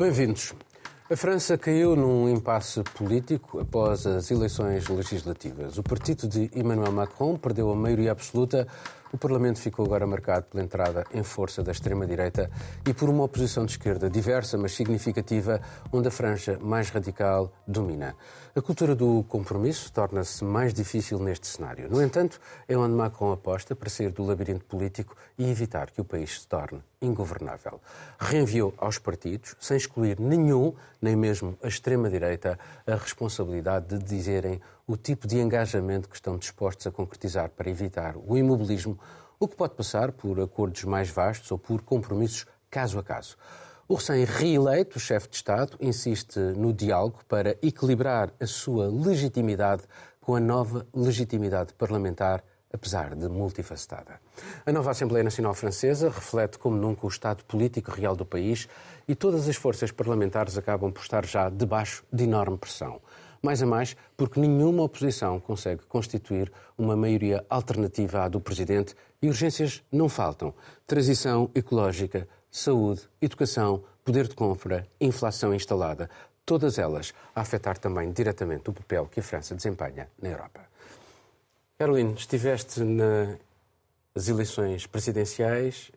Bem-vindos. A França caiu num impasse político após as eleições legislativas. O partido de Emmanuel Macron perdeu a maioria absoluta. O Parlamento ficou agora marcado pela entrada em força da extrema-direita e por uma oposição de esquerda diversa, mas significativa, onde a franja mais radical domina. A cultura do compromisso torna-se mais difícil neste cenário. No entanto, é onde Macron aposta para sair do labirinto político e evitar que o país se torne ingovernável. Reenviou aos partidos, sem excluir nenhum, nem mesmo a extrema-direita, a responsabilidade de dizerem o tipo de engajamento que estão dispostos a concretizar para evitar o imobilismo, o que pode passar por acordos mais vastos ou por compromissos caso a caso. O recém-reeleito chefe de Estado insiste no diálogo para equilibrar a sua legitimidade com a nova legitimidade parlamentar apesar de multifacetada. A nova Assembleia Nacional Francesa reflete como nunca o estado político real do país e todas as forças parlamentares acabam por estar já debaixo de enorme pressão. Mais a mais, porque nenhuma oposição consegue constituir uma maioria alternativa à do Presidente e urgências não faltam. Transição ecológica, saúde, educação, poder de compra, inflação instalada. Todas elas a afetar também diretamente o papel que a França desempenha na Europa. Caroline, estiveste nas eleições presidenciais.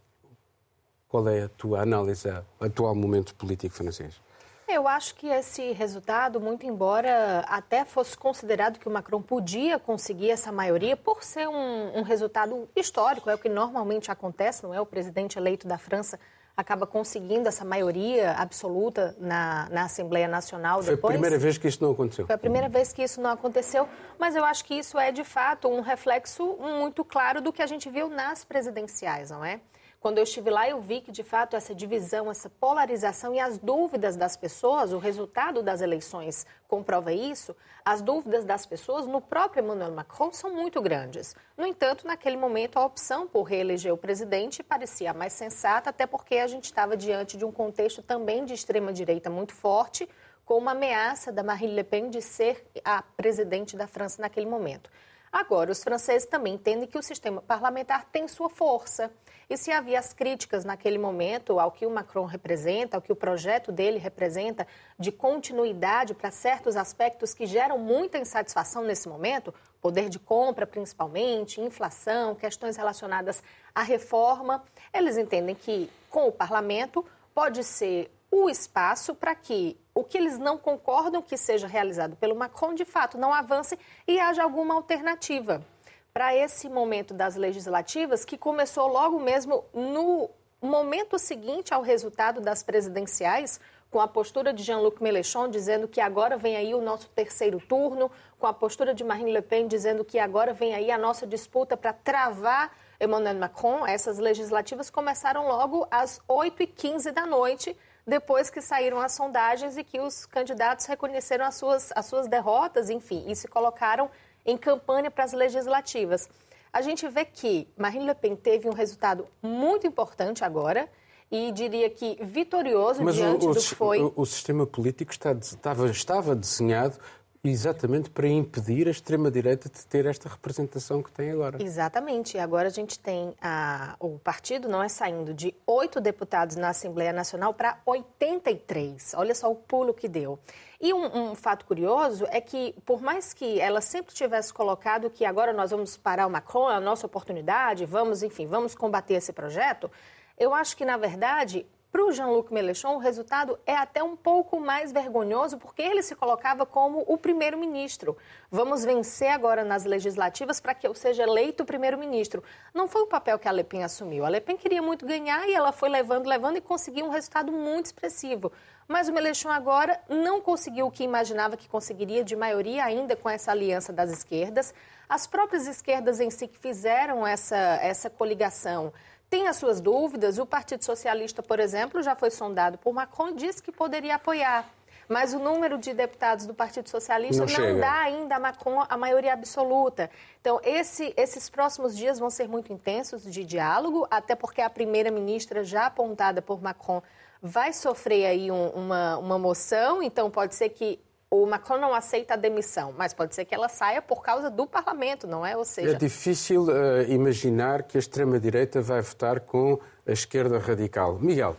Qual é a tua análise ao atual momento político francês? Eu acho que esse resultado, muito embora até fosse considerado que o Macron podia conseguir essa maioria, por ser um, um resultado histórico, é o que normalmente acontece, não é? O presidente eleito da França acaba conseguindo essa maioria absoluta na, na Assembleia Nacional Foi depois. a primeira vez que isso não aconteceu. Foi a primeira vez que isso não aconteceu, mas eu acho que isso é, de fato, um reflexo muito claro do que a gente viu nas presidenciais, não é? Quando eu estive lá, eu vi que, de fato, essa divisão, essa polarização e as dúvidas das pessoas, o resultado das eleições comprova isso, as dúvidas das pessoas no próprio Emmanuel Macron são muito grandes. No entanto, naquele momento, a opção por reeleger o presidente parecia mais sensata, até porque a gente estava diante de um contexto também de extrema-direita muito forte, com uma ameaça da Marine Le Pen de ser a presidente da França naquele momento. Agora, os franceses também entendem que o sistema parlamentar tem sua força. E se havia as críticas naquele momento ao que o Macron representa, ao que o projeto dele representa, de continuidade para certos aspectos que geram muita insatisfação nesse momento, poder de compra principalmente, inflação, questões relacionadas à reforma, eles entendem que com o parlamento pode ser o espaço para que o que eles não concordam que seja realizado pelo Macron, de fato, não avance e haja alguma alternativa para esse momento das legislativas, que começou logo mesmo no momento seguinte ao resultado das presidenciais, com a postura de Jean-Luc Mélenchon dizendo que agora vem aí o nosso terceiro turno, com a postura de Marine Le Pen dizendo que agora vem aí a nossa disputa para travar Emmanuel Macron. Essas legislativas começaram logo às 8h15 da noite, depois que saíram as sondagens e que os candidatos reconheceram as suas, as suas derrotas, enfim, e se colocaram em campanha para as legislativas. A gente vê que Marine Le Pen teve um resultado muito importante agora e diria que vitorioso Mas diante o, o, do que foi. O, o sistema político está, estava, estava desenhado exatamente para impedir a extrema-direita de ter esta representação que tem agora. Exatamente. E agora a gente tem a, o partido não é saindo de oito deputados na Assembleia Nacional para 83. Olha só o pulo que deu. E um, um, fato curioso é que, por mais que ela sempre tivesse colocado que agora nós vamos parar o Macron, é a nossa oportunidade, vamos, enfim, vamos combater esse projeto, eu acho que, na verdade, para o Jean-Luc Mélenchon, o resultado é até um pouco mais vergonhoso, porque ele se colocava como o primeiro-ministro. Vamos vencer agora nas legislativas para que eu seja eleito primeiro-ministro. Não foi o papel que a Le Pen assumiu. A Le Pen queria muito ganhar e ela foi levando, levando e conseguiu um resultado muito expressivo. Mas o Mélenchon agora não conseguiu o que imaginava que conseguiria de maioria ainda com essa aliança das esquerdas. As próprias esquerdas em si que fizeram essa, essa coligação tem as suas dúvidas. O Partido Socialista, por exemplo, já foi sondado por Macron e disse que poderia apoiar. Mas o número de deputados do Partido Socialista não, não dá ainda a Macron a maioria absoluta. Então, esse, esses próximos dias vão ser muito intensos de diálogo, até porque a primeira-ministra, já apontada por Macron, vai sofrer aí um, uma, uma moção. Então, pode ser que o Macron não aceita a demissão, mas pode ser que ela saia por causa do parlamento, não é? Ou seja... É difícil uh, imaginar que a extrema-direita vai votar com a esquerda radical. Miguel.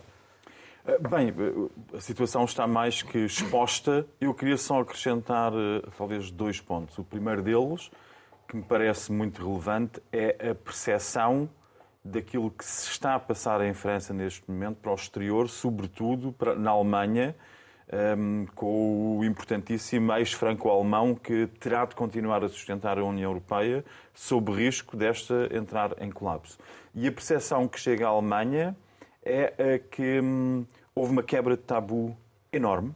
Eh, bem, a situação está mais que exposta. Eu queria só acrescentar talvez dois pontos. O primeiro deles, que me parece muito relevante, é a percepção daquilo que se está a passar em França neste momento para o exterior, sobretudo para, na Alemanha, um, com o importantíssimo ex-franco-alemão que terá de continuar a sustentar a União Europeia sob risco desta entrar em colapso. E a percepção que chega à Alemanha é que hum, houve uma quebra de tabu enorme.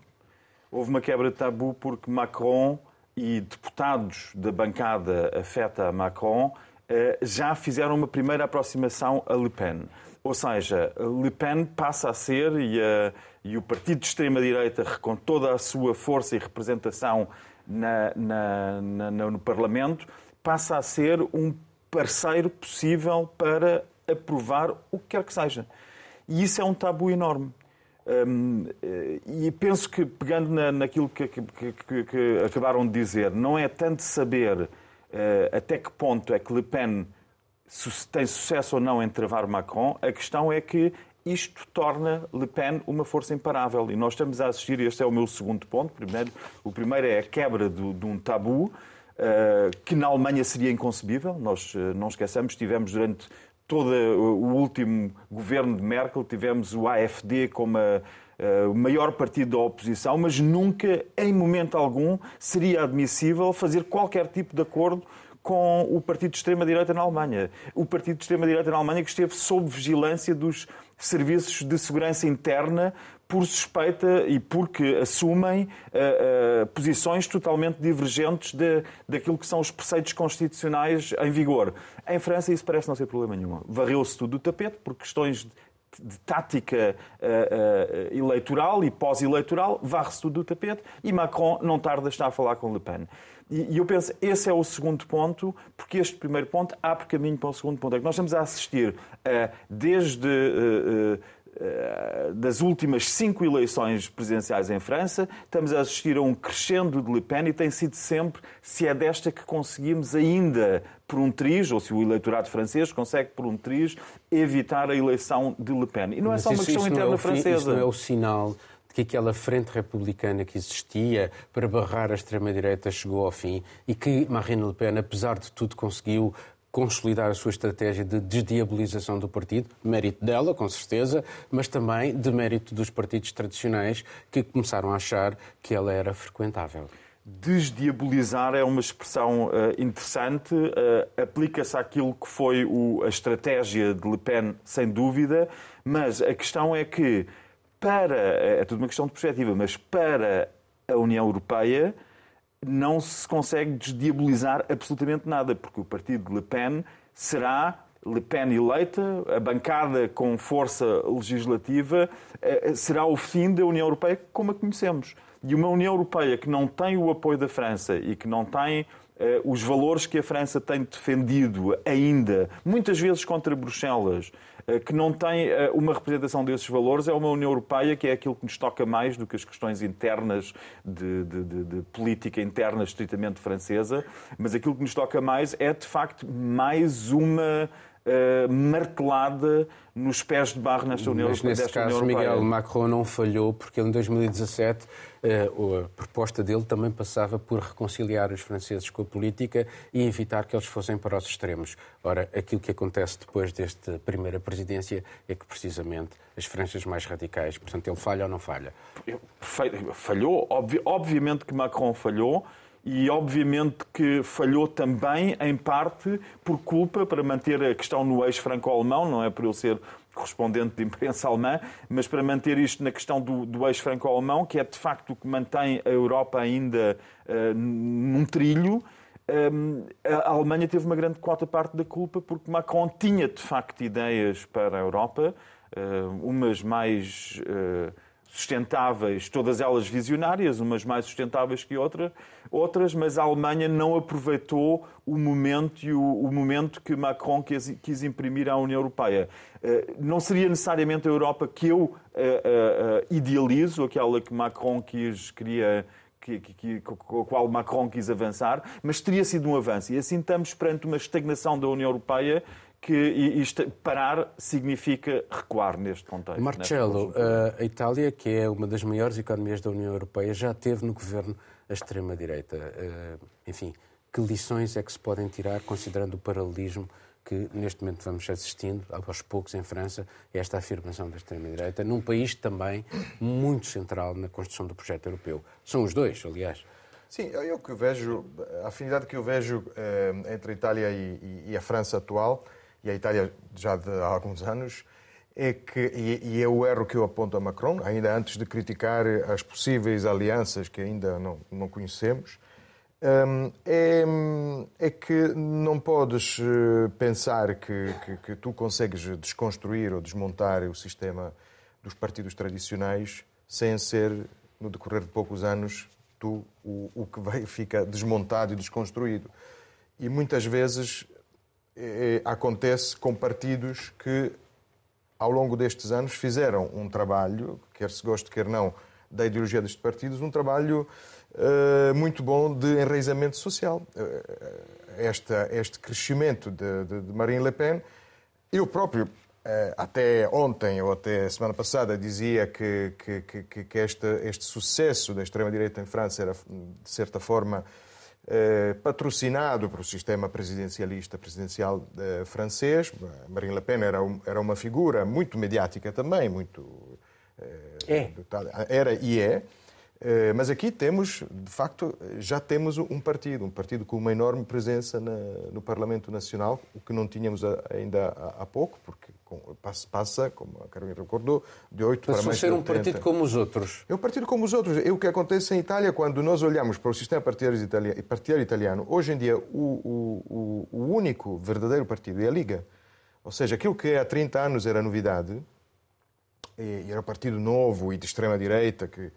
Houve uma quebra de tabu porque Macron e deputados da bancada afeta a Macron já fizeram uma primeira aproximação a Le Pen. Ou seja, Le Pen passa a ser, e, a, e o partido de extrema-direita, com toda a sua força e representação na, na, na, no Parlamento, passa a ser um parceiro possível para aprovar o que quer que seja. E isso é um tabu enorme. Um, eh, e penso que, pegando na, naquilo que, que, que, que, acabaram de dizer, não é tanto saber até que ponto é que Le Pen tem sucesso ou não em travar Macron, a questão é que isto torna Le Pen uma força imparável. E nós estamos a assistir, este é o meu segundo ponto. Primeiro, o primeiro é a quebra de, de um tabu uh, que na Alemanha seria inconcebível. Nós uh, não esqueçamos, tivemos durante todo o último governo de Merkel, tivemos o AFD como a, o maior partido da oposição, mas nunca, em momento algum, seria admissível fazer qualquer tipo de acordo com o partido de extrema-direita na Alemanha. O partido de extrema-direita na Alemanha que esteve sob vigilância dos serviços de segurança interna por suspeita e porque assumem uh, uh, posições totalmente divergentes de, daquilo que são os preceitos constitucionais em vigor. Em França isso parece não ser problema nenhum. Varreu-se tudo do tapete por questões de, tática uh, eleitoral e pós-eleitoral, varre-se tudo do tapete e Macron não tarda a estar a falar com Le Pen. E, e eu penso, esse é o segundo ponto, porque este primeiro ponto abre caminho para o segundo ponto. É que nós estamos a assistir desde eh, das últimas cinco eleições presidenciais em França, estamos a assistir a um crescendo de Le Pen e tem sido sempre se é desta que conseguimos ainda por um triz, ou se o eleitorado francês consegue por um triz evitar a eleição de Le Pen. E não é só uma questão interna é francesa. Isso não é o sinal de que aquela frente republicana que existia para barrar a extrema-direita chegou ao fim e que Marine Le Pen, apesar de tudo, conseguiu consolidar a sua estratégia de desdiabilização do partido, mérito dela, com certeza, mas também de mérito dos partidos tradicionais que começaram a achar que ela era frequentável. Desdiabolizar é uma expressão uh, interessante, uh, aplica-se àquilo que foi o, a estratégia de Le Pen, sem dúvida, mas a questão é que, para. É tudo uma questão de perspectiva, mas para a União Europeia não se consegue desdiabolizar absolutamente nada, porque o partido de Le Pen será Le Pen eleita, a bancada com força legislativa, eh, será o fim da União Europeia como a conhecemos. E uma União Europeia que não tem o apoio da França e que não tem eh, os valores que a França tem defendido ainda, muitas vezes contra Bruxelas, que não tem eh, uma representação desses valores, é uma União Europeia que é aquilo que nos toca mais do que as questões internas de, de, de, de política interna estritamente francesa, mas aquilo que nos toca mais é, de facto, mais uma uh, martelada nos pés de barro nesta União, Mas nesse caso, Miguel Macron não falhou, porque ele, em 2017 eh, a proposta dele também passava por reconciliar os franceses com a política e evitar que eles fossem para os extremos. Ora, aquilo que acontece depois desta primeira presidência é que, precisamente, as franjas mais radicais, portanto, ele falha ou não falha? Falhou, obviamente que Macron falhou, e obviamente que falhou também, em parte, por culpa, para manter a questão no eixo franco-alemão, não é por eu ser correspondente de imprensa alemã, mas para manter isto na questão do, do eixo franco-alemão, que é de facto o que mantém a Europa ainda uh, num trilho. Um, eh, a Alemanha teve uma grande quarta parte da culpa porque Macron tinha de facto ideias para a Europa, uh, umas mais. Uh, sustentáveis, todas elas visionárias, umas mais sustentáveis que outra, outras, mas a Alemanha não aproveitou o momento, e o, o momento que Macron quis, quis, imprimir à União Europeia. Uh, não seria necessariamente a Europa que eu uh, uh, idealizo, aquela que Macron quis, queria que, que, com a qual Macron quis avançar, mas teria sido um avanço. E assim estamos perante uma estagnação da União Europeia que isto, parar significa recuar neste contexto. Marcelo, a Itália, que é uma das maiores economias da União Europeia, já teve no governo a extrema-direita. Eh, enfim, que lições é que se podem tirar, considerando o paralelismo que neste momento vamos assistindo, aos poucos em França, esta afirmação da extrema-direita, num país também muito central na construção do projeto europeu. São os dois, aliás. Sim, eu que vejo, a afinidade que eu vejo eh, entre a Itália e, e, a França atual, e a Itália já de há alguns anos, é que, e, é o erro que eu aponto a Macron, ainda antes de criticar as possíveis alianças que ainda não, não conhecemos, é, é, que não podes eh, pensar que, que, que, tu consegues desconstruir ou desmontar o sistema dos partidos tradicionais sem ser, no decorrer de poucos anos, tu o, o que vai, fica desmontado e desconstruído. E muitas vezes acontece com partidos que, ao longo destes anos, fizeram um trabalho, quer se goste, quer não, da ideologia destes partidos, um trabalho uh, muito bom de enraizamento social. Uh, esta, este crescimento de, de, de, Marine Le Pen, eu próprio, uh, até ontem ou até semana passada, dizia que, que, que, que este, este sucesso da extrema-direita em França era, de certa forma, patrocinado pelo sistema presidencialista presidencial francês. Marine Le Pen era, um, era uma figura muito mediática também, muito é. Era e é. Eh, mas aqui temos, de facto, já temos um partido, um partido com uma enorme presença no Parlamento Nacional, o que não tínhamos ainda há pouco, porque passa, como a Carolina recordou, de 8 para mais ser um partido como os outros. É um partido como os outros. É o que acontece em Itália quando nós olhamos para o sistema partidário italiano, partidário italiano hoje em dia o, o, o único verdadeiro partido é a Liga. Ou seja, aquilo que há 30 anos era novidade, e era um partido novo e de extrema-direita, que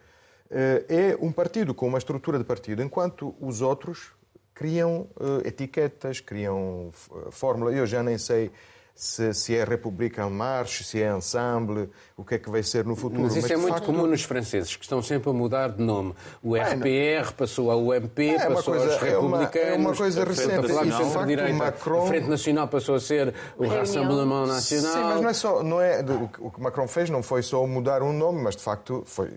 eh, é um partido com uma estrutura de partido, enquanto os outros criam eh, etiquetas, criam fórmula. Eu já nem sei se, se é Republican March, se é Ensemble, o que é que vai ser no futuro. Mas isso Mas, é muito facto... comum nos franceses, que estão sempre a mudar de nome. O RPR passou ao UMP, é passou coisa, aos republicanos. É uma, é uma coisa recente. A, de facto, Macron... a Frente Nacional passou a ser o Rassemblement Nacional. Sim, mas não é só... Não é, o que Macron fez não foi só mudar um nome, mas de facto foi,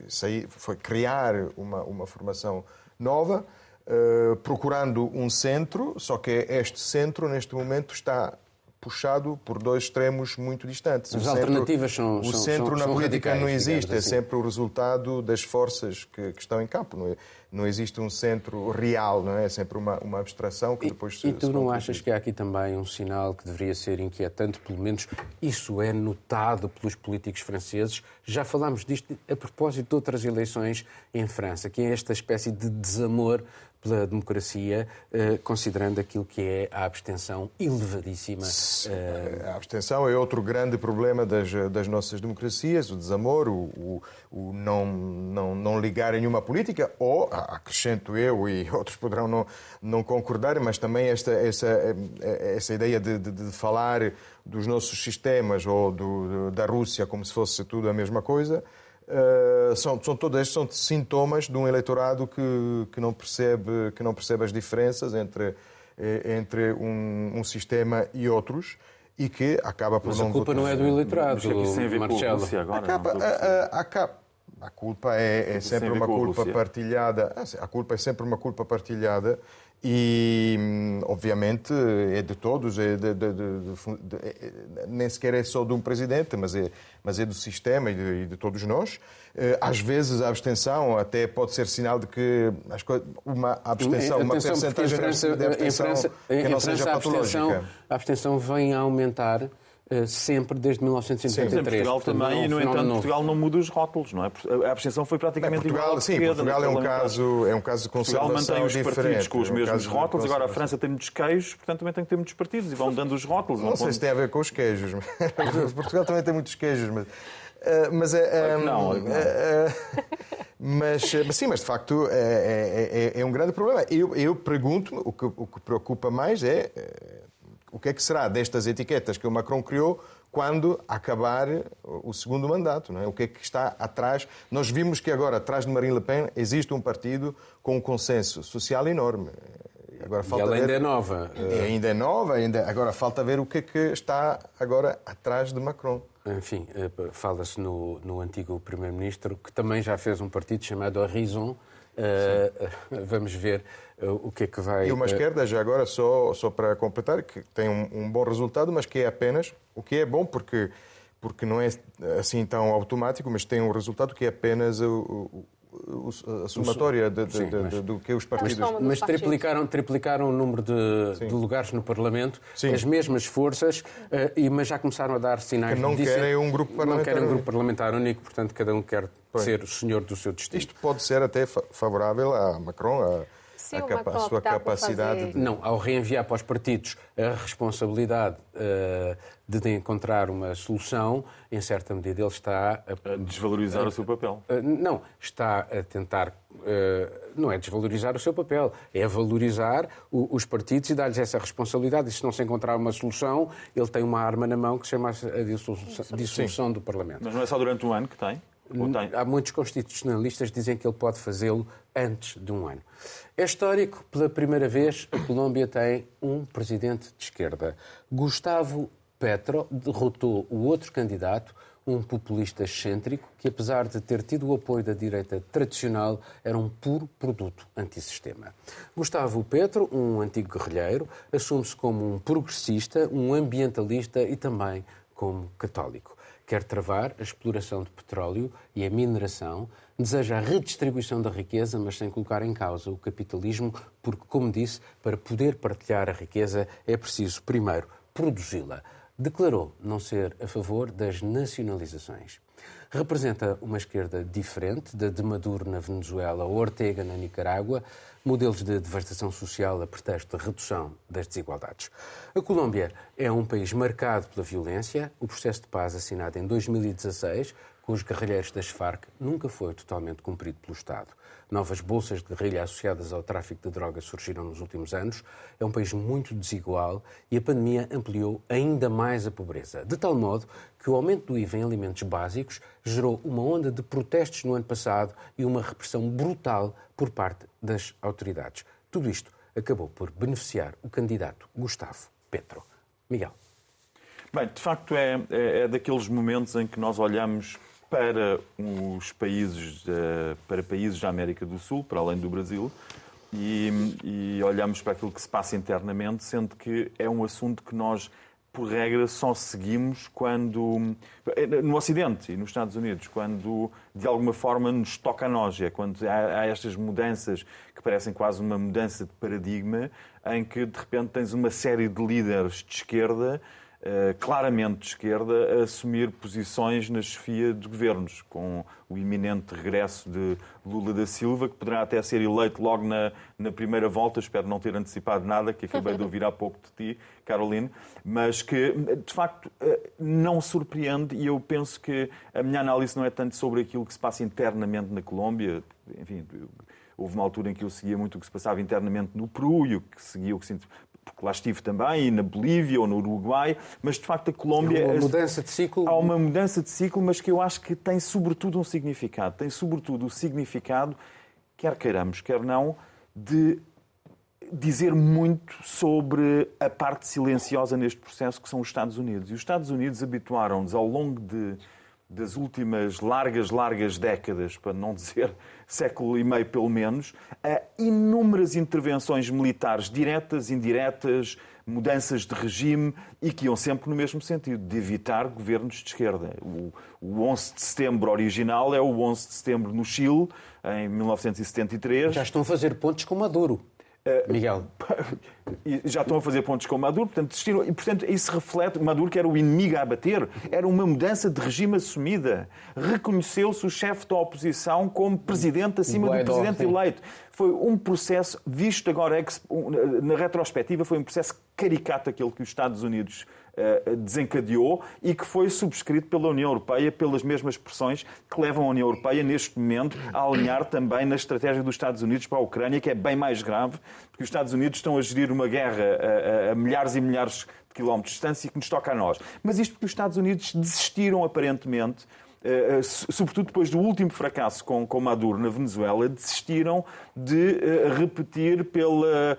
foi criar uma, uma formação nova, uh, procurando um centro, só que este centro, neste momento, está puxado por dois extremos muito distantes. As o alternativas centro, são, O centro são, na são política não existe, é assim. é sempre o resultado das forças que, que estão em campo. Não, é, não, existe um centro real, não é? É sempre uma, uma abstração que depois e, se. E tu se não achas que há aqui também um sinal que deveria ser inquietante, pelo menos isso é notado pelos políticos franceses? Já falámos disto a propósito de outras eleições em França, que é esta espécie de desamor pela democracia, eh, considerando aquilo que é a abstenção elevadíssima. Eh, a abstenção é outro grande problema das, das nossas democracias, o desamor, o, o, o não, não, não ligar a nenhuma política, ou, acrescento eu e outros poderão não, não concordar, mas também esta, essa, essa ideia de, de, de falar dos nossos sistemas ou do, da Rússia como se fosse tudo a mesma coisa. Uh, são, são todos estes são sintomas de um eleitorado que, que, não, percebe, que não percebe as diferenças entre, eh, entre um, um sistema e outros e que acaba por Mas não... a culpa não é do eleitorado, Mas isso tem a ver Marcelo. Com a, agora, acaba, a, a, a, a culpa é, é sempre uma culpa partilhada. Ah, a culpa é sempre uma culpa partilhada e, hum, obviamente, é de todos, é de, de, de, é, nem sequer é só de um presidente, mas é, mas é do sistema e, e de, todos nós. Eh, às vezes a abstenção até pode ser sinal de que uma abstenção, uma percentagem de abstenção em França, que não em seja França, patológica. A abstenção, a abstenção vem a aumentar sempre desde 1953. Sim, Portugal Portanto, também, é e no entanto novo. Portugal não muda os rótulos, não é? A abstenção foi praticamente Bem, Portugal, igual. Sim, Portugal é um, caso, é um caso de conservação Portugal mantém os partidos com os é um mesmos rótulos, agora a França tem muitos queijos, portanto também tem que ter muitos partidos e vão dando os rótulos. Não, não sei se tem a ver com os queijos. Portugal também tem muitos queijos, mas... Uh, mas uh, não, uh, mas, mas, sim, mas de facto é, é, é um grande problema. Eu, eu pergunto-me, o que, o que preocupa mais é o que é que será destas etiquetas que o Macron criou quando acabar o segundo mandato. Não é? O que é que está atrás? Nós vimos que agora, atrás de Marine Le Pen, existe um partido com um consenso social enorme. Agora E falta ela ver... ainda é nova. E ainda é nova, ainda... agora falta ver o que é que está agora atrás de Macron. Enfim, eh, fala-se no, no antigo Primeiro-Ministro, que também já fez um partido chamado Horizon. Eh, vamos ver o que é que vai. E uma eh, esquerda, já agora, só, só para completar, que tem um, um bom resultado, mas que é apenas, o que é bom porque, porque não é assim tão automático, mas tem um resultado que é apenas o, o- o- a somatória de, de- Sim, de- mas- de- do que os partidos. Mas- triplicaram, triplicaram o número de, lugares no Parlamento, Sim. as mesmas forças, eh, e, mas já começaram a dar sinais Que não querem um grupo Não parlamentar querem um grupo único. parlamentar único, portanto, cada um quer ser o senhor do seu destino. Isto pode ser até fa- favorável a Macron, a, Se a capa- a sua capacidade fazer- de. Não, ao reenviar para os partidos a responsabilidade eh, de encontrar uma solução, em certa medida ele está a A desvalorizar o seu papel. Uh, Não, está a tentar, uh, não é desvalorizar o seu papel, é valorizar o- os partidos e dar-lhes essa responsabilidade. E se não se encontrar uma solução, ele tem uma arma na mão que se chama a dissolução, dissolução do Parlamento. Mas não é só durante um ano que tem? Há muitos constitucionalistas que dizem que ele pode fazê-lo antes de um ano. É histórico, pela primeira vez, a Colômbia tem um presidente de esquerda. Gustavo Petro derrotou o outro candidato, um populista excêntrico, que apesar de ter tido o apoio da direita tradicional, era um puro produto antissistema. Gustavo Petro, um antigo guerrilheiro, assume-se como um progressista, um ambientalista e também como católico quer travar a exploração de petróleo e a mineração, deseja a redistribuição da riqueza, mas sem colocar em causa o capitalismo, porque, como disse, para poder partilhar a riqueza é preciso, primeiro, produzi-la. Declarou não ser a favor das nacionalizações. Representa uma esquerda diferente da de Maduro na Venezuela ou Ortega na Nicarágua, modelos de devastação social a pretexto da redução das desigualdades. A Colômbia é um país marcado pela violência. O processo de paz assinado em 2016 com os guerrilheiros das Farc nunca foi totalmente cumprido pelo Estado. Novas bolsas de guerrilha associadas ao tráfico de drogas surgiram nos últimos anos. É um país muito desigual e a pandemia ampliou ainda mais a pobreza. De tal modo que o aumento do IVA em alimentos básicos gerou uma onda de protestos no ano passado e uma repressão brutal por parte das autoridades. Tudo isto acabou por beneficiar o candidato Gustavo Petro. Miguel. Bem, de facto é, é, é daqueles momentos em que nós olhamos para os países, eh, para países da América do Sul, para além do Brasil, e, e olhamos para aquilo que se passa internamente, sendo que é um assunto que nós, por regra, só seguimos quando. no Ocidente e nos Estados Unidos, quando de alguma forma nos toca a nós. É quando há, estas mudanças que parecem quase uma mudança de paradigma, em que de repente tens uma série de líderes de esquerda claramente de esquerda, a assumir posições na chefia de governos, com o iminente regresso de Lula da Silva, que poderá até ser eleito logo na, na primeira volta, espero não ter antecipado nada, que acabei de ouvir há pouco de ti, Caroline, mas que, de facto, uh, não surpreende, e eu penso que a minha análise não é tanto sobre aquilo que se passa internamente na Colômbia, enfim, houve uma altura em que eu seguia muito o que se passava internamente no Peru e o que seguia o que se porque lá estive também, e na Bolívia ou no Uruguai, mas de facto a Colômbia. Há uma mudança de ciclo. Há uma mudança de ciclo, mas que eu acho que tem sobretudo um significado. Tem sobretudo o significado, quer queiramos, quer não, de dizer muito sobre a parte silenciosa neste processo que são os Estados Unidos. E os Estados Unidos habituaram-nos ao longo de, das últimas largas, largas décadas, para não dizer século e meio pelo menos, a inúmeras intervenções militares diretas, indiretas, mudanças de regime e que iam sempre no mesmo sentido, de evitar governos de esquerda. O, o 11 de setembro original é o 11 de setembro no Chile, em 1973. Já estão a fazer pontos com Maduro. Miguel. já estão a fazer pontos com Maduro, portanto, desistiram, e portanto isso reflete, Maduro que era o inimigo a abater, era uma mudança de regime assumida. Reconheceu-se o chefe da oposição como presidente acima Guaidó, do presidente sim. eleito. Foi um processo, visto agora ex- na retrospectiva, foi um processo caricato aquele que os Estados Unidos eh, desencadeou e que foi subscrito pela União Europeia pelas mesmas pressões que levam a União Europeia, neste momento, a alinhar também na estratégia dos Estados Unidos para a Ucrânia, que é bem mais grave, porque os Estados Unidos estão a gerir uma guerra a, a- milhares e milhares de quilómetros de distância e que nos toca a nós. Mas isto porque os Estados Unidos desistiram, aparentemente, eh, sobretudo depois do último fracasso com, com Maduro na Venezuela, desistiram de repetir pela,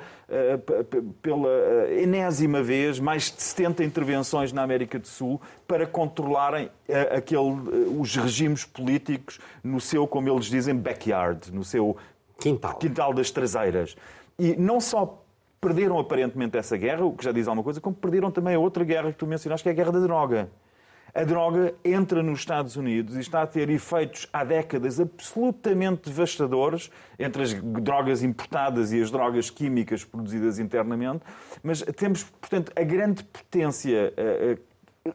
pela enésima vez mais de 70 intervenções na América do Sul para controlarem aquele, os regimes políticos no seu, como eles dizem, backyard, no seu quintal, quintal das traseiras. E não só perderam aparentemente essa guerra, o que já diz alguma coisa, como perderam também a outra guerra que tu mencionaste, que é a guerra da droga. A droga entra nos Estados Unidos e está a ter efeitos há décadas absolutamente devastadores entre as drogas importadas e as drogas químicas produzidas internamente, mas temos, portanto, a grande potência eh, eh,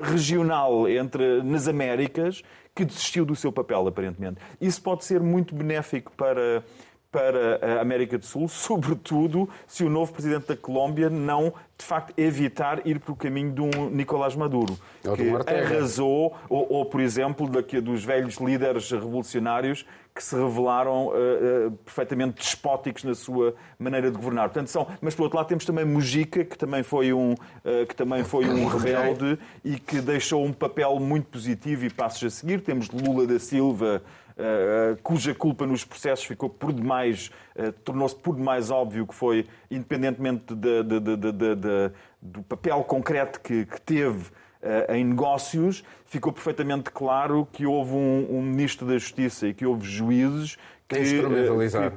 regional entre nas Américas que desistiu do seu papel, aparentemente. Isso pode ser muito benéfico para para a América do Sul, sobretudo se o novo presidente da Colômbia não, de facto, evitar ir para o caminho de um Nicolás Maduro, ou que arrasou, ou, ou, por exemplo, daqui, dos velhos líderes revolucionários que se revelaram uh, uh, perfeitamente despóticos na sua maneira de governar. Portanto, são, mas, por outro lado, temos também Mujica, que também foi um, uh, que também foi um rebelde e que deixou um papel muito positivo e passos a seguir. Temos Lula da Silva, cuja culpa nos processos ficou por demais, uh, tornou-se por demais óbvio que foi, independentemente de, de, de, do papel concreto que, que teve uh, em negócios, ficou perfeitamente claro que houve um, um, Ministro da Justiça e que houve juízes que,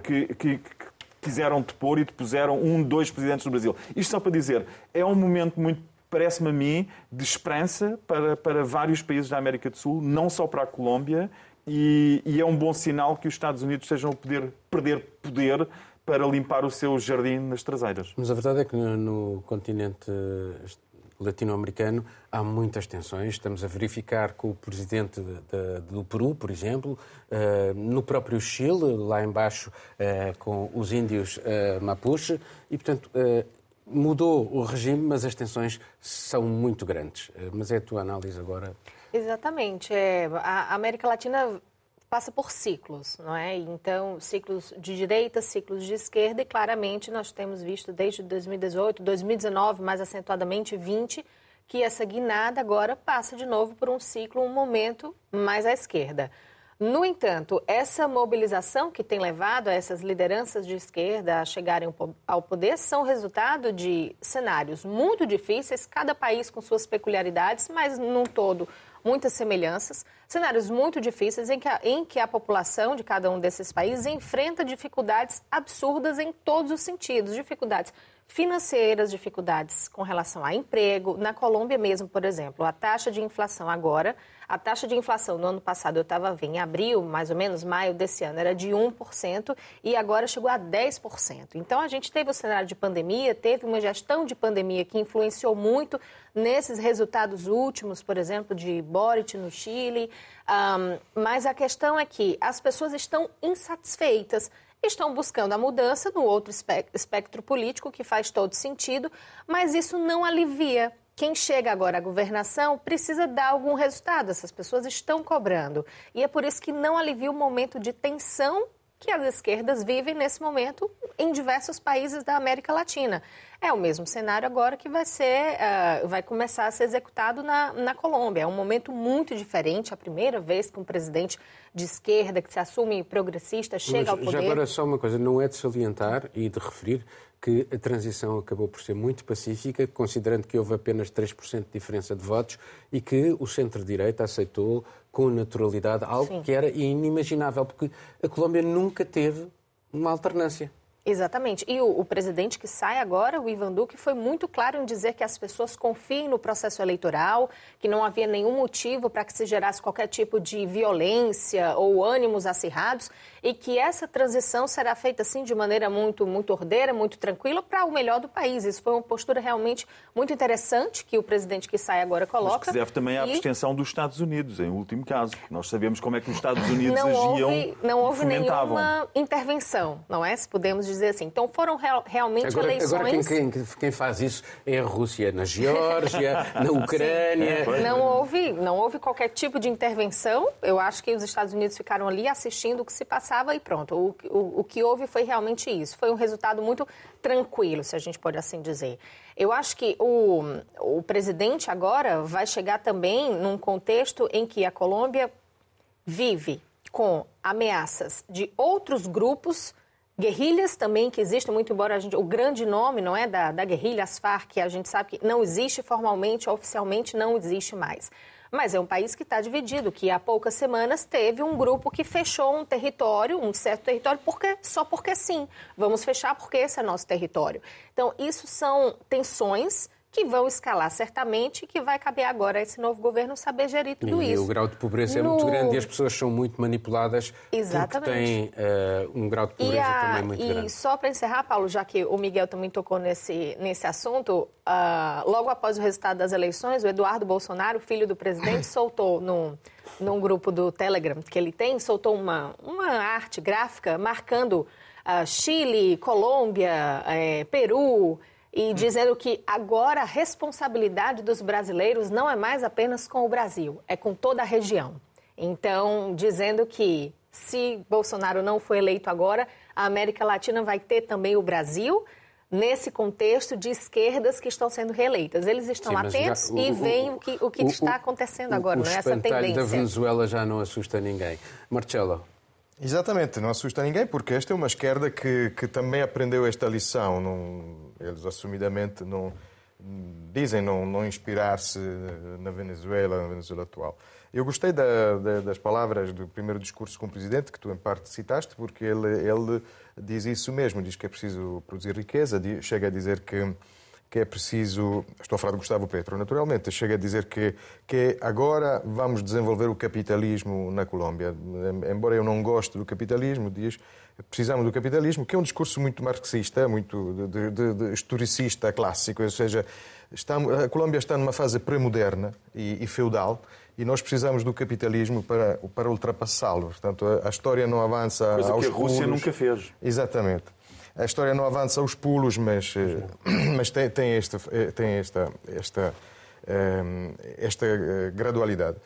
que, que, que quiseram depor e depuseram um, dois presidentes do Brasil. Isto só para dizer, é um momento muito parece-me a mim, de esperança para, para vários países da América do Sul, não só para a Colômbia, e, e, é um bom sinal que os Estados Unidos estejam a poder, perder poder para limpar o seu jardim nas traseiras. Mas a verdade é que no, no continente latino-americano há muitas tensões. Estamos a verificar com o presidente de, de, do Peru, por exemplo, uh, no próprio Chile, lá embaixo, uh, com os índios uh, Mapuche, e, portanto, mudou o regime, mas as tensões são muito grandes. mas é a tua análise agora Exatamente. É, a América Latina passa por ciclos, não é? Então, ciclos de direita, ciclos de esquerda, e claramente nós temos visto desde 2018, 2019, mais acentuadamente 20, que essa guinada agora passa de novo por um ciclo, um momento mais à esquerda. No entanto, essa mobilização que tem levado essas lideranças de esquerda a chegarem ao poder são resultado de cenários muito difíceis, cada país com suas peculiaridades, mas num todo muitas semelhanças, cenários muito difíceis em que, a, em que a população de cada um desses países enfrenta dificuldades absurdas em todos os sentidos, dificuldades financeiras, dificuldades com relação a emprego. Na Colômbia mesmo, por exemplo, a taxa de inflação agora, a taxa de inflação no ano passado, eu estava vendo, em abril, mais ou menos, maio desse ano, era de 1% e agora chegou a 10%. Então, a gente teve o cenário de pandemia, teve uma gestão de pandemia que influenciou muito nesses resultados últimos, por exemplo, de Boric no Chile. Um, mas a questão é que as pessoas estão insatisfeitas estão buscando a mudança no outro espectro político, que faz todo sentido, mas isso não alivia. Quem chega agora à governação precisa dar algum resultado, essas pessoas estão cobrando. E é por isso que não alivia o momento de tensão que as esquerdas vivem nesse momento em diversos países da América Latina. É o mesmo cenário agora que vai ser, uh, vai começar a ser executado na, na Colômbia. É um momento muito diferente, a primeira vez que um presidente de esquerda que se assume progressista chega Mas, ao poder. Já agora só uma coisa, não é de salientar e de referir que a transição acabou por ser muito pacífica, considerando que houve apenas 3% de diferença de votos e que o centro-direita aceitou com naturalidade algo Sim. que era inimaginável, porque a Colômbia nunca teve uma alternância. Exatamente. E o, o, presidente que sai agora, o Ivan Duque, foi muito claro em dizer que as pessoas confiem no processo eleitoral, que não havia nenhum motivo para que se gerasse qualquer tipo de violência ou ânimos acirrados e que essa transição será feita assim de maneira muito, muito ordeira, muito tranquila para o melhor do país. Isso foi uma postura realmente muito interessante que o presidente que sai agora coloca. Mas que deve também à e... abstenção dos Estados Unidos, em último caso. Nós sabemos como é que os Estados Unidos não agiam. Houve, não houve nenhuma intervenção, não é? Se podemos dizer dizer assim. Então foram real, realmente agora, eleições. Agora quem, quem, quem, faz isso é a Rússia, na Geórgia, na Ucrânia. Sim. Não houve, não houve qualquer tipo de intervenção. Eu acho que os Estados Unidos ficaram ali assistindo o que se passava e pronto. O, o, o que houve foi realmente isso. Foi um resultado muito tranquilo, se a gente pode assim dizer. Eu acho que o, o presidente agora vai chegar também num contexto em que a Colômbia vive com ameaças de outros grupos, guerrilhas também que existem, muito embora a gente, o grande nome não é da, da guerrilha, as Farc, a gente sabe que não existe formalmente, oficialmente não existe mais. Mas é um país que está dividido, que há poucas semanas teve um grupo que fechou um território, um certo território, porque, só porque sim. Vamos fechar porque esse é nosso território. Então, isso são tensões que vão escalar certamente e que vai caber agora a esse novo governo saber gerir tudo e isso. E o grau de pobreza no... é muito grande e as pessoas são muito manipuladas Exatamente. porque têm uh, um grau de pobreza a... também muito e grande. E só para encerrar, Paulo, já que o Miguel também tocou nesse, nesse assunto, uh, logo após o resultado das eleições, o Eduardo Bolsonaro, filho do presidente, soltou num, num grupo do Telegram que ele tem, soltou uma, uma arte gráfica marcando uh, Chile, Colômbia, eh, Peru e dizendo que agora a responsabilidade dos brasileiros não é mais apenas com o Brasil, é com toda a região. Então, dizendo que se Bolsonaro não for eleito agora, a América Latina vai ter também o Brasil nesse contexto de esquerdas que estão sendo reeleitas. Eles estão Sim, atentos o, e veem o, que, o que o, está acontecendo agora, não é essa tendência. da Venezuela já não assusta ninguém. Marcelo. Exatamente, não assusta ninguém, porque esta é uma esquerda que, que também aprendeu esta lição. Não, eles assumidamente não dizem não, não inspirar-se na Venezuela, na Venezuela atual. Eu gostei da, da, das palavras do primeiro discurso com o Presidente, que tu em parte citaste, porque ele, ele diz isso mesmo, diz que é preciso produzir riqueza, chega a dizer que que é preciso. Estou a falar de Gustavo Petro, naturalmente. Chega a dizer que, que agora vamos desenvolver o capitalismo na Colômbia. Embora eu não goste do capitalismo, diz precisamos do capitalismo, que é um discurso muito marxista, muito de, de, de historicista clássico, ou seja, está, a Colômbia está numa fase pré-moderna e, e, feudal e nós precisamos do capitalismo para, para ultrapassá-lo. Portanto, a, a, história não avança Coisa aos que a Rússia pulos. nunca fez. Exatamente. A história não avança aos pulos, mas, eh, mas tem, tem, este, eh, tem esta, esta, eh, esta gradualidade.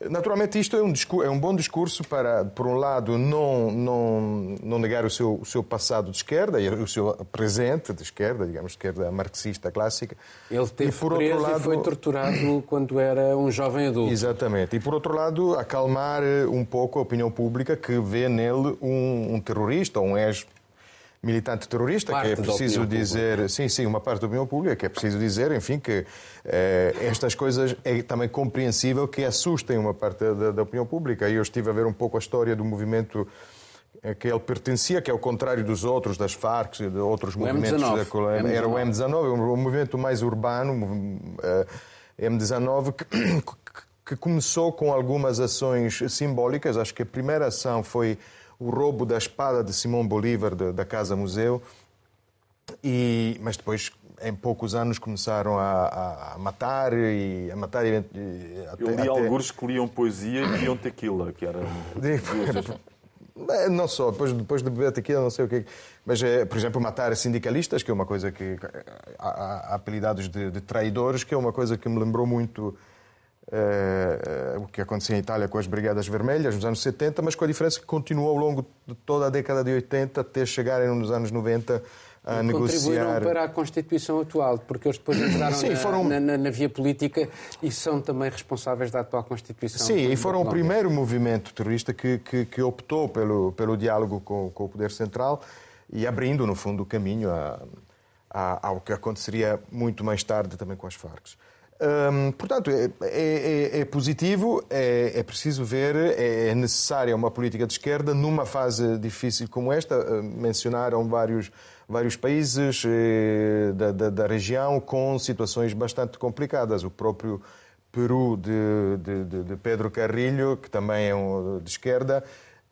Naturalmente, isto é um, é um bom discurso para, por um lado, não, não, não negar o seu, o seu passado de esquerda e o seu presente de esquerda, digamos, de esquerda marxista clássica. Ele teve e, por outro lado, e foi torturado quando era um jovem adulto. Exatamente. E, por outro lado, acalmar um pouco a opinião pública que vê nele um, um terrorista um ex militante terrorista, parte que é preciso dizer, pública. sim, sim, uma parte da opinião pública, que é preciso dizer, enfim, que eh, estas coisas é também compreensível que assustem uma parte da, da opinião pública. E eu estive a ver um pouco a história do movimento que ele pertencia, que é o contrário dos outros, das Farc, de outros o movimentos M19. da. Era o M19, um movimento mais urbano, uh, M19, que, que começou com algumas ações simbólicas. Acho que a primeira ação foi o roubo da espada de Simão Bolívar da Casa Museu, e, mas depois em poucos anos começaram a, a matar e a matar e, até, Eu li até... alguns que liam poesia e liam tequila, que era não só, depois, depois de beber tequila, não sei o quê. Mas, é, por exemplo, matar sindicalistas, que é uma coisa que. Há, há apelidados de, de traidores, que é uma coisa que me lembrou muito Uh, o que acontecia em Itália com as Brigadas Vermelhas nos anos 70, mas com a diferença que continuou ao longo de toda a década de 80 até chegarem nos anos 90 a e negociar. Contribuíram para a Constituição atual, porque eles depois entraram Sim, na, foram... na, na, na, via política e são também responsáveis da atual Constituição. Sim, e foram o primeiro movimento terrorista que, que, que optou pelo, pelo diálogo com, com, o poder central e abrindo, no fundo, o caminho a, a, ao que aconteceria muito mais tarde também com as Farc. Hum, portanto, é, é, é, é positivo, é, é, preciso ver, é, é necessária uma política de esquerda numa fase difícil como esta. Hum, mencionaram vários, vários países eh, da, da, da, região com situações bastante complicadas. O próprio Peru de, de, de Pedro Carrilho, que também é um, de esquerda,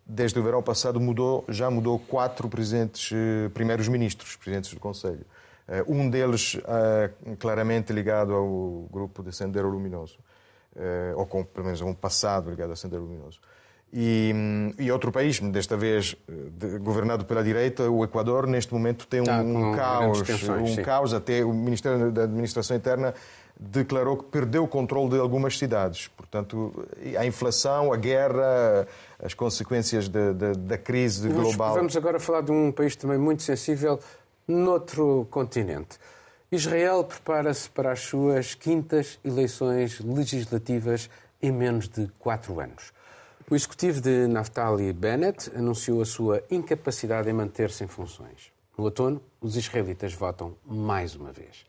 desde o verão passado mudou, já mudou quatro presidentes, eh, primeiros ministros, presidentes do Conselho. Eh, um deles eh, claramente ligado ao grupo de Sendero Luminoso, eh, ou com pelo menos um passado ligado a Sendero Luminoso. E, e, outro país, desta vez de, governado pela direita, o Equador, neste momento tem um, um caos, um sim. caos. Até o Ministério da Administração Interna declarou que perdeu o controle de algumas cidades. Portanto, a inflação, a guerra, as consequências da, da, da crise global. Vamos agora falar de um país também muito sensível noutro continente. Israel prepara-se para as suas quintas eleições legislativas em menos de quatro anos. O executivo de Naftali Bennett anunciou a sua incapacidade em manter-se em funções. No outono, os israelitas votam mais uma vez.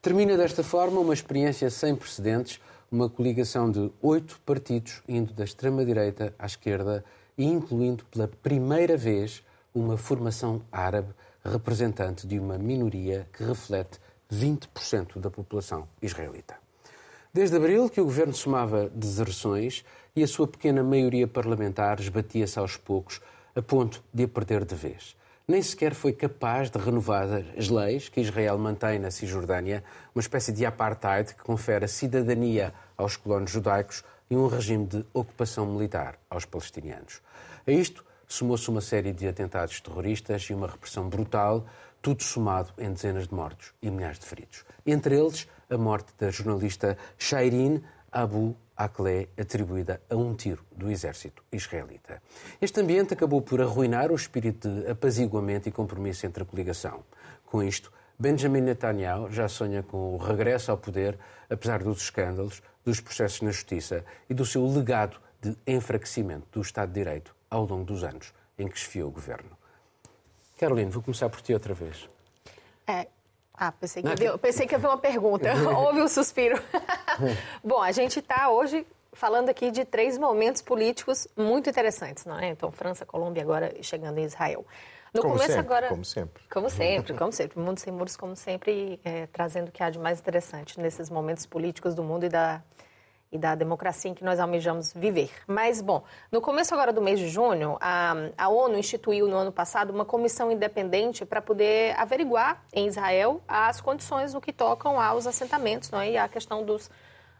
Termina desta forma uma experiência sem precedentes, uma coligação de oito partidos indo da extrema-direita à esquerda e incluindo pela primeira vez uma formação árabe representante de uma minoria que reflete 20% da população israelita. Desde abril que o governo somava deserções e a sua pequena maioria parlamentar esbatia-se aos poucos a ponto de a perder de vez nem sequer foi capaz de renovar as leis que Israel mantém na Cisjordânia, uma espécie de apartheid que confere a cidadania aos colonos judaicos e um regime de ocupação militar aos palestinianos. A isto somou-se uma série de atentados terroristas e uma repressão brutal, tudo somado em dezenas de mortos e milhares de feridos. Entre eles, a morte da jornalista Shairin Abu Akleh atribuída a um tiro do exército israelita. Este ambiente acabou por arruinar o espírito de apaziguamento e compromisso entre a coligação. Com isto, Benjamin Netanyahu já sonha com o regresso ao poder, apesar dos escândalos, dos processos na justiça e do seu legado de enfraquecimento do Estado de Direito ao longo dos anos em que esfiou o governo. Carolina, vou começar por ti outra vez. É, ah, pensei que, havia, pensei que havia uma pergunta. Houve um suspiro. Bom, a gente está hoje falando aqui de três momentos políticos muito interessantes, não é? Então, França, Colômbia, agora chegando em Israel. No como começo sempre, agora, como sempre. Como sempre, como sempre. O Mundo Sem Muros, como sempre, é, trazendo o que há de mais interessante nesses momentos políticos do mundo e da, e da democracia em que nós almejamos viver. Mas, bom, no começo agora do mês de junho, a, a ONU instituiu no ano passado uma comissão independente para poder averiguar em Israel as condições no que tocam aos assentamentos não é? e à questão dos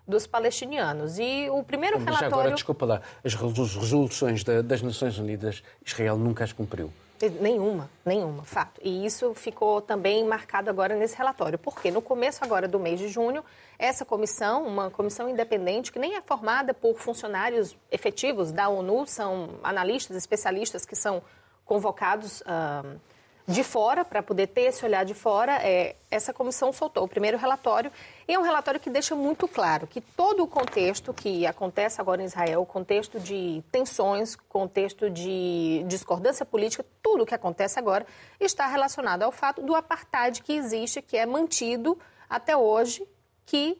dos palestinianos. E o primeiro Mas relatório... agora, desculpa lá, as resoluções das Nações Unidas, Israel nunca as cumpriu. Nenhuma, nenhuma, fato. E isso ficou também marcado agora nesse relatório. Porque no começo agora do mês de junho, essa comissão, uma comissão independente, que nem é formada por funcionários efetivos da ONU, são analistas, especialistas que são convocados... Uh, de fora, para poder ter esse olhar de fora, é, essa comissão soltou o primeiro relatório. E é um relatório que deixa muito claro que todo o contexto que acontece agora em Israel, contexto de tensões, contexto de discordância política, tudo o que acontece agora está relacionado ao fato do apartheid que existe, que é mantido até hoje, que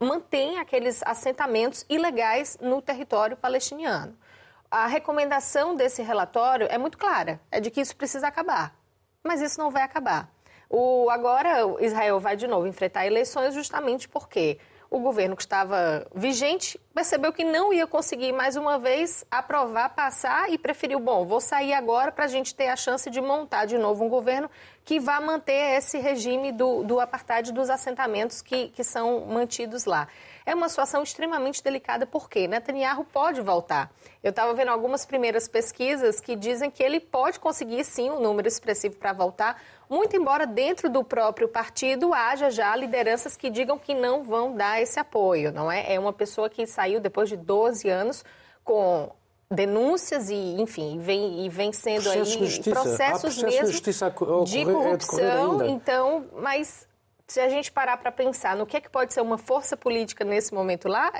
mantém aqueles assentamentos ilegais no território palestiniano. A recomendação desse relatório é muito clara, é de que isso precisa acabar mas isso não vai acabar. O, agora, Israel vai de novo enfrentar eleições justamente porque o governo que estava vigente percebeu que não ia conseguir mais uma vez aprovar, passar e preferiu, bom, vou sair agora para a gente ter a chance de montar de novo um governo que vá manter esse regime do, do apartheid dos assentamentos que, que são mantidos lá. É uma situação extremamente delicada porque Netanyahu pode voltar. Eu estava vendo algumas primeiras pesquisas que dizem que ele pode conseguir sim um número expressivo para voltar, muito embora dentro do próprio partido haja já lideranças que digam que não vão dar esse apoio, não é? É uma pessoa que saiu depois de 12 anos com denúncias e, enfim, vem, e vem sendo processos aí justiça. processos mesmo de, de corrupção. Então, mas se a gente parar para pensar no que é que pode ser uma força política nesse momento lá,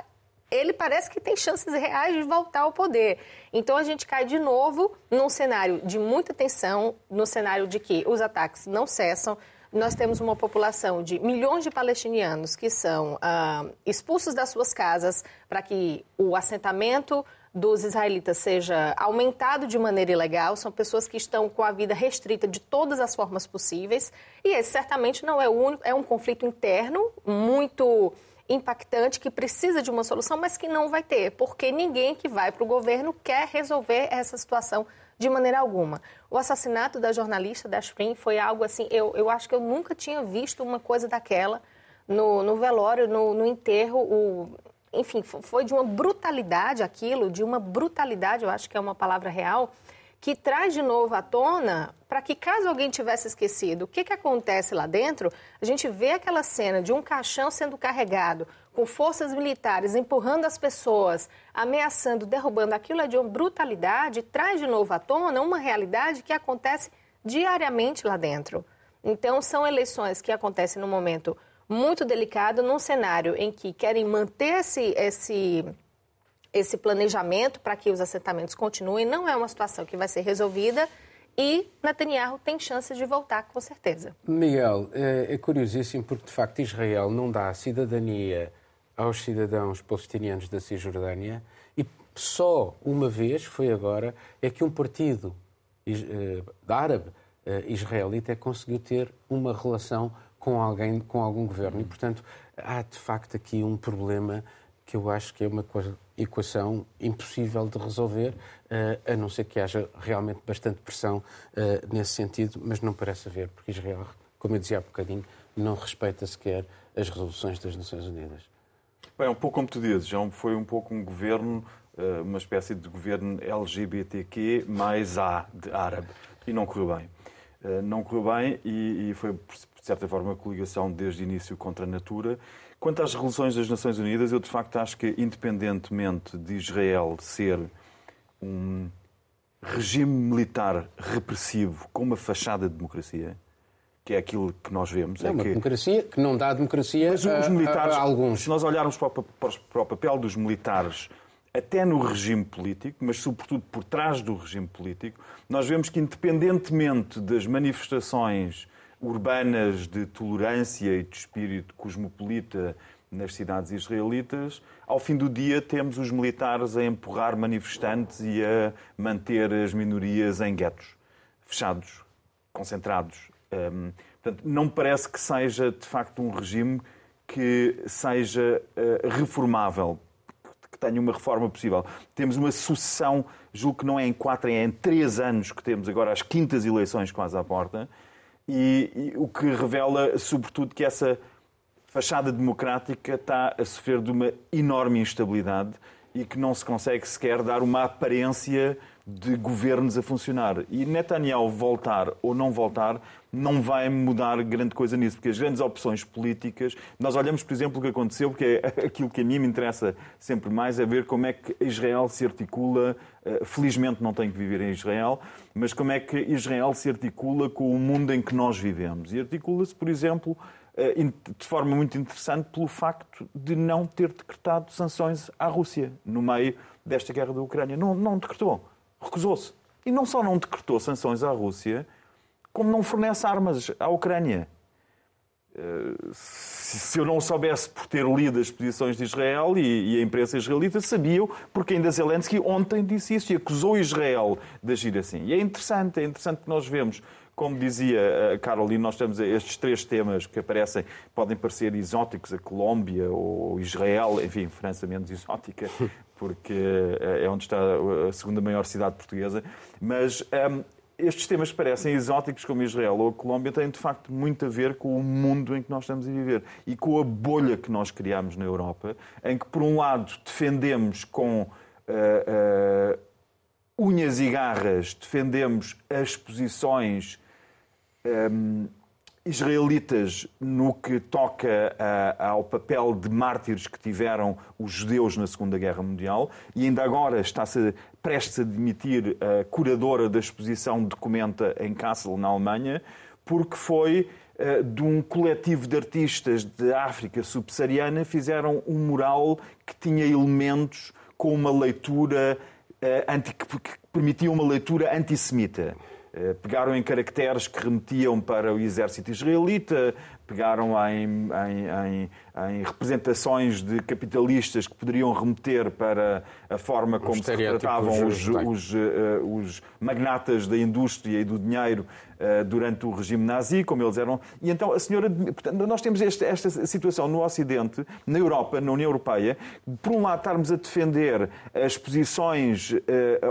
ele parece que tem chances reais de voltar ao poder. Então a gente cai de novo num cenário de muita tensão, no cenário de que os ataques não cessam. Nós temos uma população de milhões de palestinianos que são ah, expulsos das suas casas para que o assentamento dos israelitas seja aumentado de maneira ilegal, são pessoas que estão com a vida restrita de todas as formas possíveis, e esse certamente não é o único, é um conflito interno muito impactante que precisa de uma solução, mas que não vai ter, porque ninguém que vai para o governo quer resolver essa situação de maneira alguma. O assassinato da jornalista da Spring foi algo assim, eu, eu acho que eu nunca tinha visto uma coisa daquela no, no velório, no, no enterro, o, enfim, foi de uma brutalidade aquilo, de uma brutalidade, eu acho que é uma palavra real, que traz de novo à tona para que, caso alguém tivesse esquecido, o que, que acontece lá dentro, a gente vê aquela cena de um caixão sendo carregado, com forças militares empurrando as pessoas, ameaçando, derrubando, aquilo é de uma brutalidade, traz de novo à tona uma realidade que acontece diariamente lá dentro. Então, são eleições que acontecem num momento muito delicado, num cenário em que querem manter esse, esse esse planejamento para que os assentamentos continuem. Não é uma situação que vai ser resolvida e Netanyahu tem chances de voltar, com certeza. Miguel, é, é curiosíssimo porque, de facto, Israel não dá cidadania aos cidadãos palestinianos da Cisjordânia e só uma vez, foi agora, é que um partido uh, árabe uh, israelita conseguiu ter uma relação com alguém, com algum governo. E, portanto, há de facto aqui um problema que eu acho que é uma equação impossível de resolver, eh, a não ser que haja realmente bastante pressão eh, nesse sentido, mas não parece haver, porque Israel, como eu dizia há bocadinho, não respeita sequer as resoluções das Nações Unidas. Bem, é um pouco como tu dizes, já foi um pouco um governo, eh, uma espécie de governo LGBTQ mais A, de árabe, e não correu bem. Não correu bem e foi, de certa forma, uma coligação desde o início contra a Natura Quanto às resoluções das Nações Unidas, eu de facto acho que, independentemente de Israel ser um regime militar repressivo com uma fachada de democracia, que é aquilo que nós vemos. É, é uma que... democracia que não dá democracia Mas os militares, a, a alguns. Se nós olharmos para o, para o papel dos militares até no regime político, mas sobretudo por trás do regime político, nós vemos que, independentemente das manifestações urbanas de tolerância e de espírito cosmopolita nas cidades israelitas, ao fim do dia temos os militares a empurrar manifestantes e a manter as minorias em guetos, fechados, concentrados. Um, portanto, não parece que seja de facto um regime que seja uh, reformável, que tenha uma reforma possível. Temos uma sucessão, julgo que não é em quatro, é em três anos que temos agora as quintas eleições quase à porta e, e, o que revela, sobretudo, que essa fachada democrática está a sofrer de uma enorme instabilidade e que não se consegue sequer dar uma aparência de governos a funcionar. E Netanyahu voltar ou não voltar não vai mudar grande coisa nisso, porque as grandes opções políticas, nós olhamos, por exemplo, o que aconteceu, porque é aquilo que a mim me interessa sempre mais é ver como é que Israel se articula, eh, felizmente não tenho que viver em Israel, mas como é que Israel se articula com o mundo em que nós vivemos. E articula-se, por exemplo, eh, de forma muito interessante pelo facto de não ter decretado sanções à Rússia no meio desta guerra da Ucrânia. Não, não decretou, recusou-se. E não só não decretou sanções à Rússia, como não fornece armas à Ucrânia. Eh, se eu não soubesse por ter lido as posições de Israel e a imprensa israelita, sabiam, porque ainda Zelensky ontem disse isso e acusou Israel de agir assim. E é interessante, é interessante que nós vemos, como dizia a Caroline, nós temos estes três temas que aparecem, podem parecer exóticos, a Colômbia ou Israel, enfim, França menos exótica, porque eh, é onde está a segunda maior cidade portuguesa, mas um, estes temas parecem exóticos como Israel ou a Colômbia têm de facto muito a ver com o mundo em que nós estamos a viver e com a bolha que nós criamos na Europa, em que por um lado defendemos com uh, uh, unhas e garras, defendemos as posições um, israelitas no que toca a, ao papel de mártires que tiveram os judeus na Segunda Guerra Mundial e ainda agora está-se prestes a demitir a curadora da exposição Documenta em Kassel, na Alemanha, porque foi uh, de um coletivo de artistas da África subsaariana fizeram um mural que tinha elementos com uma leitura uh, anti, que permitia uma leitura antissemita. Eh, pegaram em caracteres que remetiam para o exército israelita, pegaram em, em, em, em, representações de capitalistas que poderiam remeter para a forma como se retratavam os, os, uh, os, magnatas da indústria e do dinheiro uh, durante o regime nazi, como eles eram. E então a senhora. Portanto, nós temos este, esta situação no Ocidente, na Europa, na União Europeia, por um lado estarmos a defender as posições uh,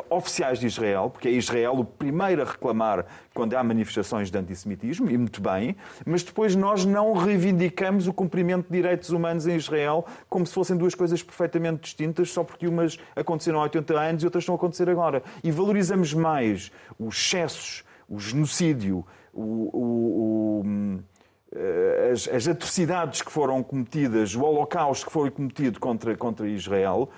oficiais de Israel, porque é Israel o primeiro a reclamar quando há manifestações de antissemitismo, e muito bem, mas depois nós não reivindicamos o cumprimento de direitos humanos em Israel como se fossem duas coisas perfeitamente distintas, só porque umas aconteceram há 80 anos e outras estão a acontecer agora. E valorizamos mais os excessos, o genocídio, o, o, o eh, as, as, atrocidades que foram cometidas, o holocausto que foi cometido contra, contra Israel,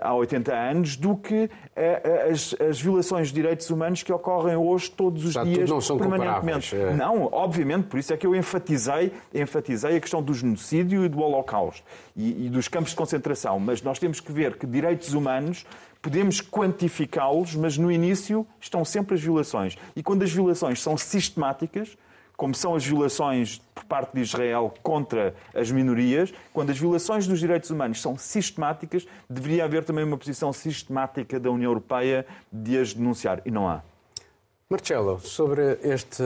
há 80 anos do que eh, as, as, violações de direitos humanos que ocorrem hoje todos os dias não são permanentemente. É. Não, obviamente, por isso é que eu enfatizei, enfatizei a questão do genocídio e do holocausto e, e dos campos de concentração, mas nós temos que ver que direitos humanos podemos quantificá-los, mas no início estão sempre as violações. E quando as violações são sistemáticas, como são as violações por parte de Israel contra as minorias, quando as violações dos direitos humanos são sistemáticas, deveria haver também uma posição sistemática da União Europeia de as denunciar. E não há. Marcelo, sobre este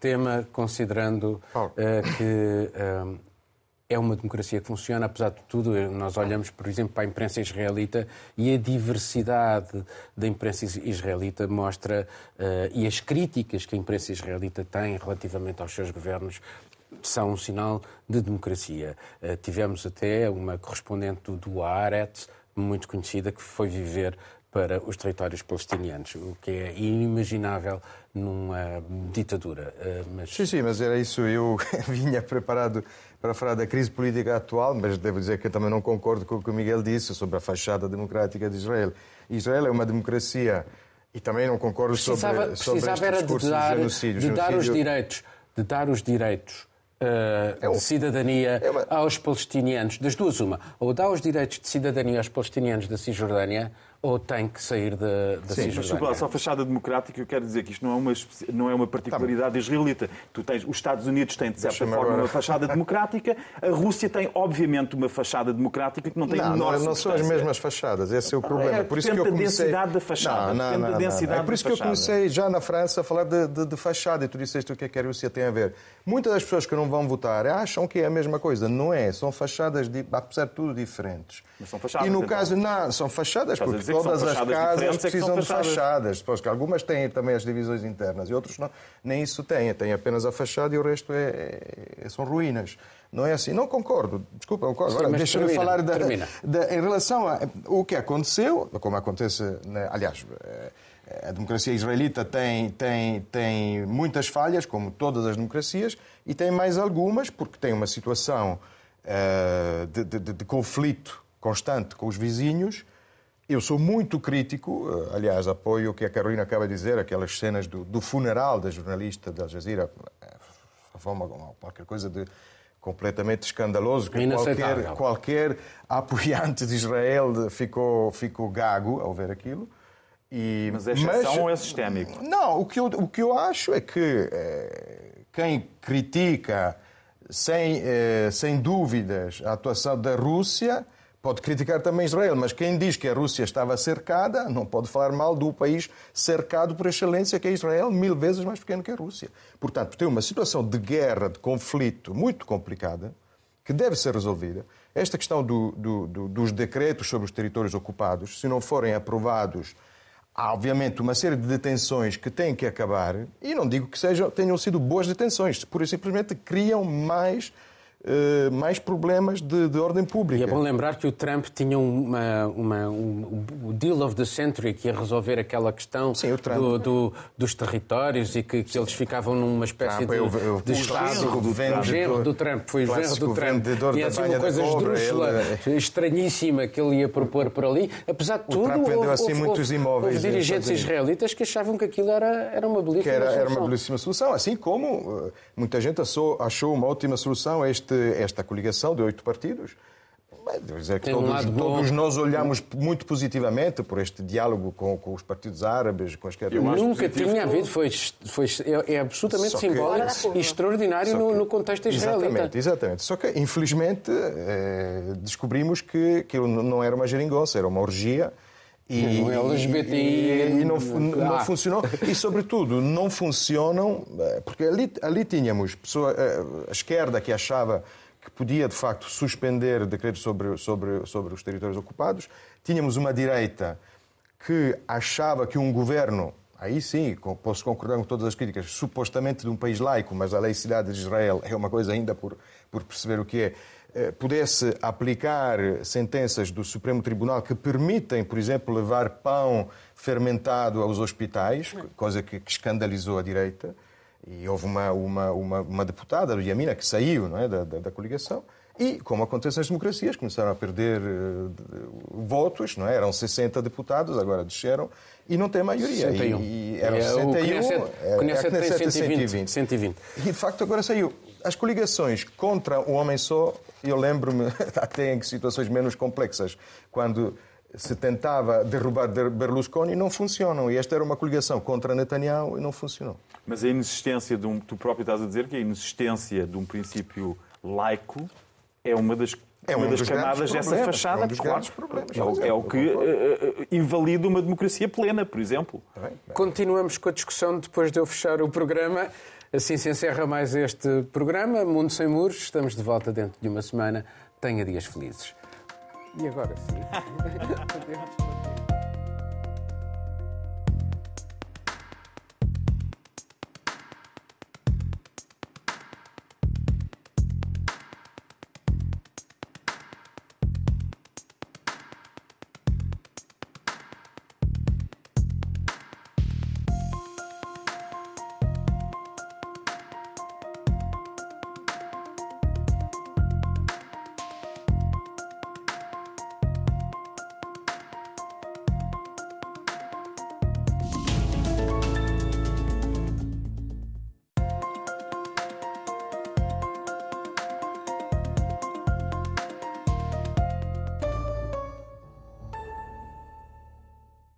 tema, considerando uh, que uh, é uma democracia que funciona, apesar de tudo. Nós olhamos, por exemplo, para a imprensa israelita e a diversidade da imprensa israelita mostra, uh, e as críticas que a imprensa israelita tem relativamente aos seus governos são um sinal de democracia. Uh, tivemos até uma correspondente do, do Haaretz, muito conhecida, que foi viver para os territórios palestinianos, o que é inimaginável numa ditadura. Uh, mas... Sim, sim, mas era isso. Eu vinha preparado para falar da crise política atual, mas devo dizer que eu também não concordo com o que o Miguel disse sobre a fachada democrática de Israel. Israel é uma democracia e também não concordo precisava, sobre, sobre precisava era de dar, genocídio. De dar os direitos, de dar os direitos uh, é um, de cidadania é uma... aos palestinianos, das duas uma, ou dá os direitos de cidadania aos palestinianos da Cisjordânia, ou tem que sair da, da Sim. Mas só a fachada democrática, eu quero dizer que isto não é uma, não é uma particularidade tá israelita. Tu tens, os Estados Unidos têm, de certa forma, agora... uma fachada democrática, a Rússia tem, obviamente, uma fachada democrática que não tem não, não, não são as mesmas fachadas, esse é o problema. É, por isso que eu comecei... da densidade da fachada. Não, não, não, densidade é por isso que eu comecei já na França a falar de, de, de fachada e tu disseste o que é que a Rússia tem a ver. Muitas das pessoas que não vão votar acham que é a mesma coisa. Não é, são fachadas, de, apesar de tudo, diferentes. Mas são fachadas, e no então. caso, não, são fachadas, porque todas as casas casas precisam de fachadas. Porque algumas têm também as divisões internas e outros não, nem isso têm. Têm apenas a fachada e o resto é, é, são ruínas. Não é assim. Não concordo. Desculpa, concordo. Agora, deixa-me falar da, da, em relação a o que aconteceu, como acontece, né, aliás, eh, a democracia israelita tem, tem, tem muitas falhas, como todas as democracias, e tem mais algumas, porque tem uma situação uh, de, de, de conflito constante com os vizinhos eu sou muito crítico, eh, aliás, apoio o que a Carolina acaba de dizer, aquelas cenas do, do funeral da jornalista da Al Jazeera, eh, uma, qualquer coisa de completamente escandaloso, que qualquer, qualquer apoiante de Israel ficou, ficou gago ao ver aquilo. E, mas é exceção ou é sistémico? Não, o que eu, o que eu acho é que eh, quem critica sem, eh, sem dúvidas a atuação da Rússia Pode criticar também Israel, mas quem diz que a Rússia estava cercada não pode falar mal do país cercado por excelência, que é Israel, mil vezes mais pequeno que a Rússia. Portanto, tem uma situação de guerra, de conflito muito complicada, que deve ser resolvida. Esta questão do, do, do, dos decretos sobre os territórios ocupados, se não forem aprovados, há obviamente uma série de detenções que têm que acabar, e não digo que sejam, tenham sido boas detenções, por simplesmente criam mais Uh, mais problemas de, de, ordem pública. E é bom lembrar que o Trump tinha uma, uma, um, um deal of the century que ia resolver aquela questão Sim, do, do, dos territórios e que, que eles ficavam numa espécie Trump, de, eu, eu, de Estado. Do, do, genro do Trump, foi o genro do Trump. E é assim uma coisa esdrúxula, ele... estranhíssima que ele ia propor por ali. Apesar de tudo, Trump houve, assim houve, muitos imóveis houve dirigentes israelitas que achavam que aquilo era, era uma belíssima era, solução. Era uma belíssima solução, assim como uh, muita gente achou, achou uma ótima solução este este, esta coligação de oito partidos. Devo dizer que todos, um todos nós olhamos muito positivamente por este diálogo com, com os partidos árabes, com as Eu Nunca tinha havido, foi, foi, é, é absolutamente simbólico e extraordinário que, no, no, contexto israelita. Exatamente, exatamente. Só que, infelizmente, eh, descobrimos que aquilo não era uma geringonça, era uma orgia. E, é LGBTI. E, e não, não ah. funcionou. E, sobretudo, não funcionam, eh, porque ali, ali tínhamos pessoa, eh, a esquerda que achava que podia, de facto, suspender decretos sobre, sobre, sobre os territórios ocupados, tínhamos uma direita que achava que um governo aí sim, posso concordar com todas as críticas, supostamente de um país laico, mas a laicidade de Israel é uma coisa ainda por, por perceber o que é, pudesse aplicar sentenças do Supremo Tribunal que permitem, por exemplo, levar pão fermentado aos hospitais, coisa que, que escandalizou a direita, e houve uma, uma, uma, uma deputada, Yamina, que saiu não é, da, da, da coligação, e, como acontece nas democracias, começaram a perder uh, votos, não é? eram 60 deputados, agora desceram, e não tem maioria. 61. E, e eram é, 61. O Knesset, é, Knesset é, tem 120, 120. E, de facto, agora saiu. As coligações contra um homem só, eu lembro-me até em situações menos complexas, quando se tentava derrubar Berlusconi, não funcionam. E esta era uma coligação contra Netanyahu e não funcionou. Mas a inexistência de um... Tu próprio estás a dizer que a inexistência de um princípio laico é uma das é uma das camadas dessa fachada, é um claro. É o, é o que uh, invalida uma democracia plena, por exemplo. Continuamos com a discussão depois de eu fechar o programa. Assim se encerra mais este programa. Mundo Sem Muros. Estamos de volta dentro de uma semana. Tenha dias felizes. E agora sim.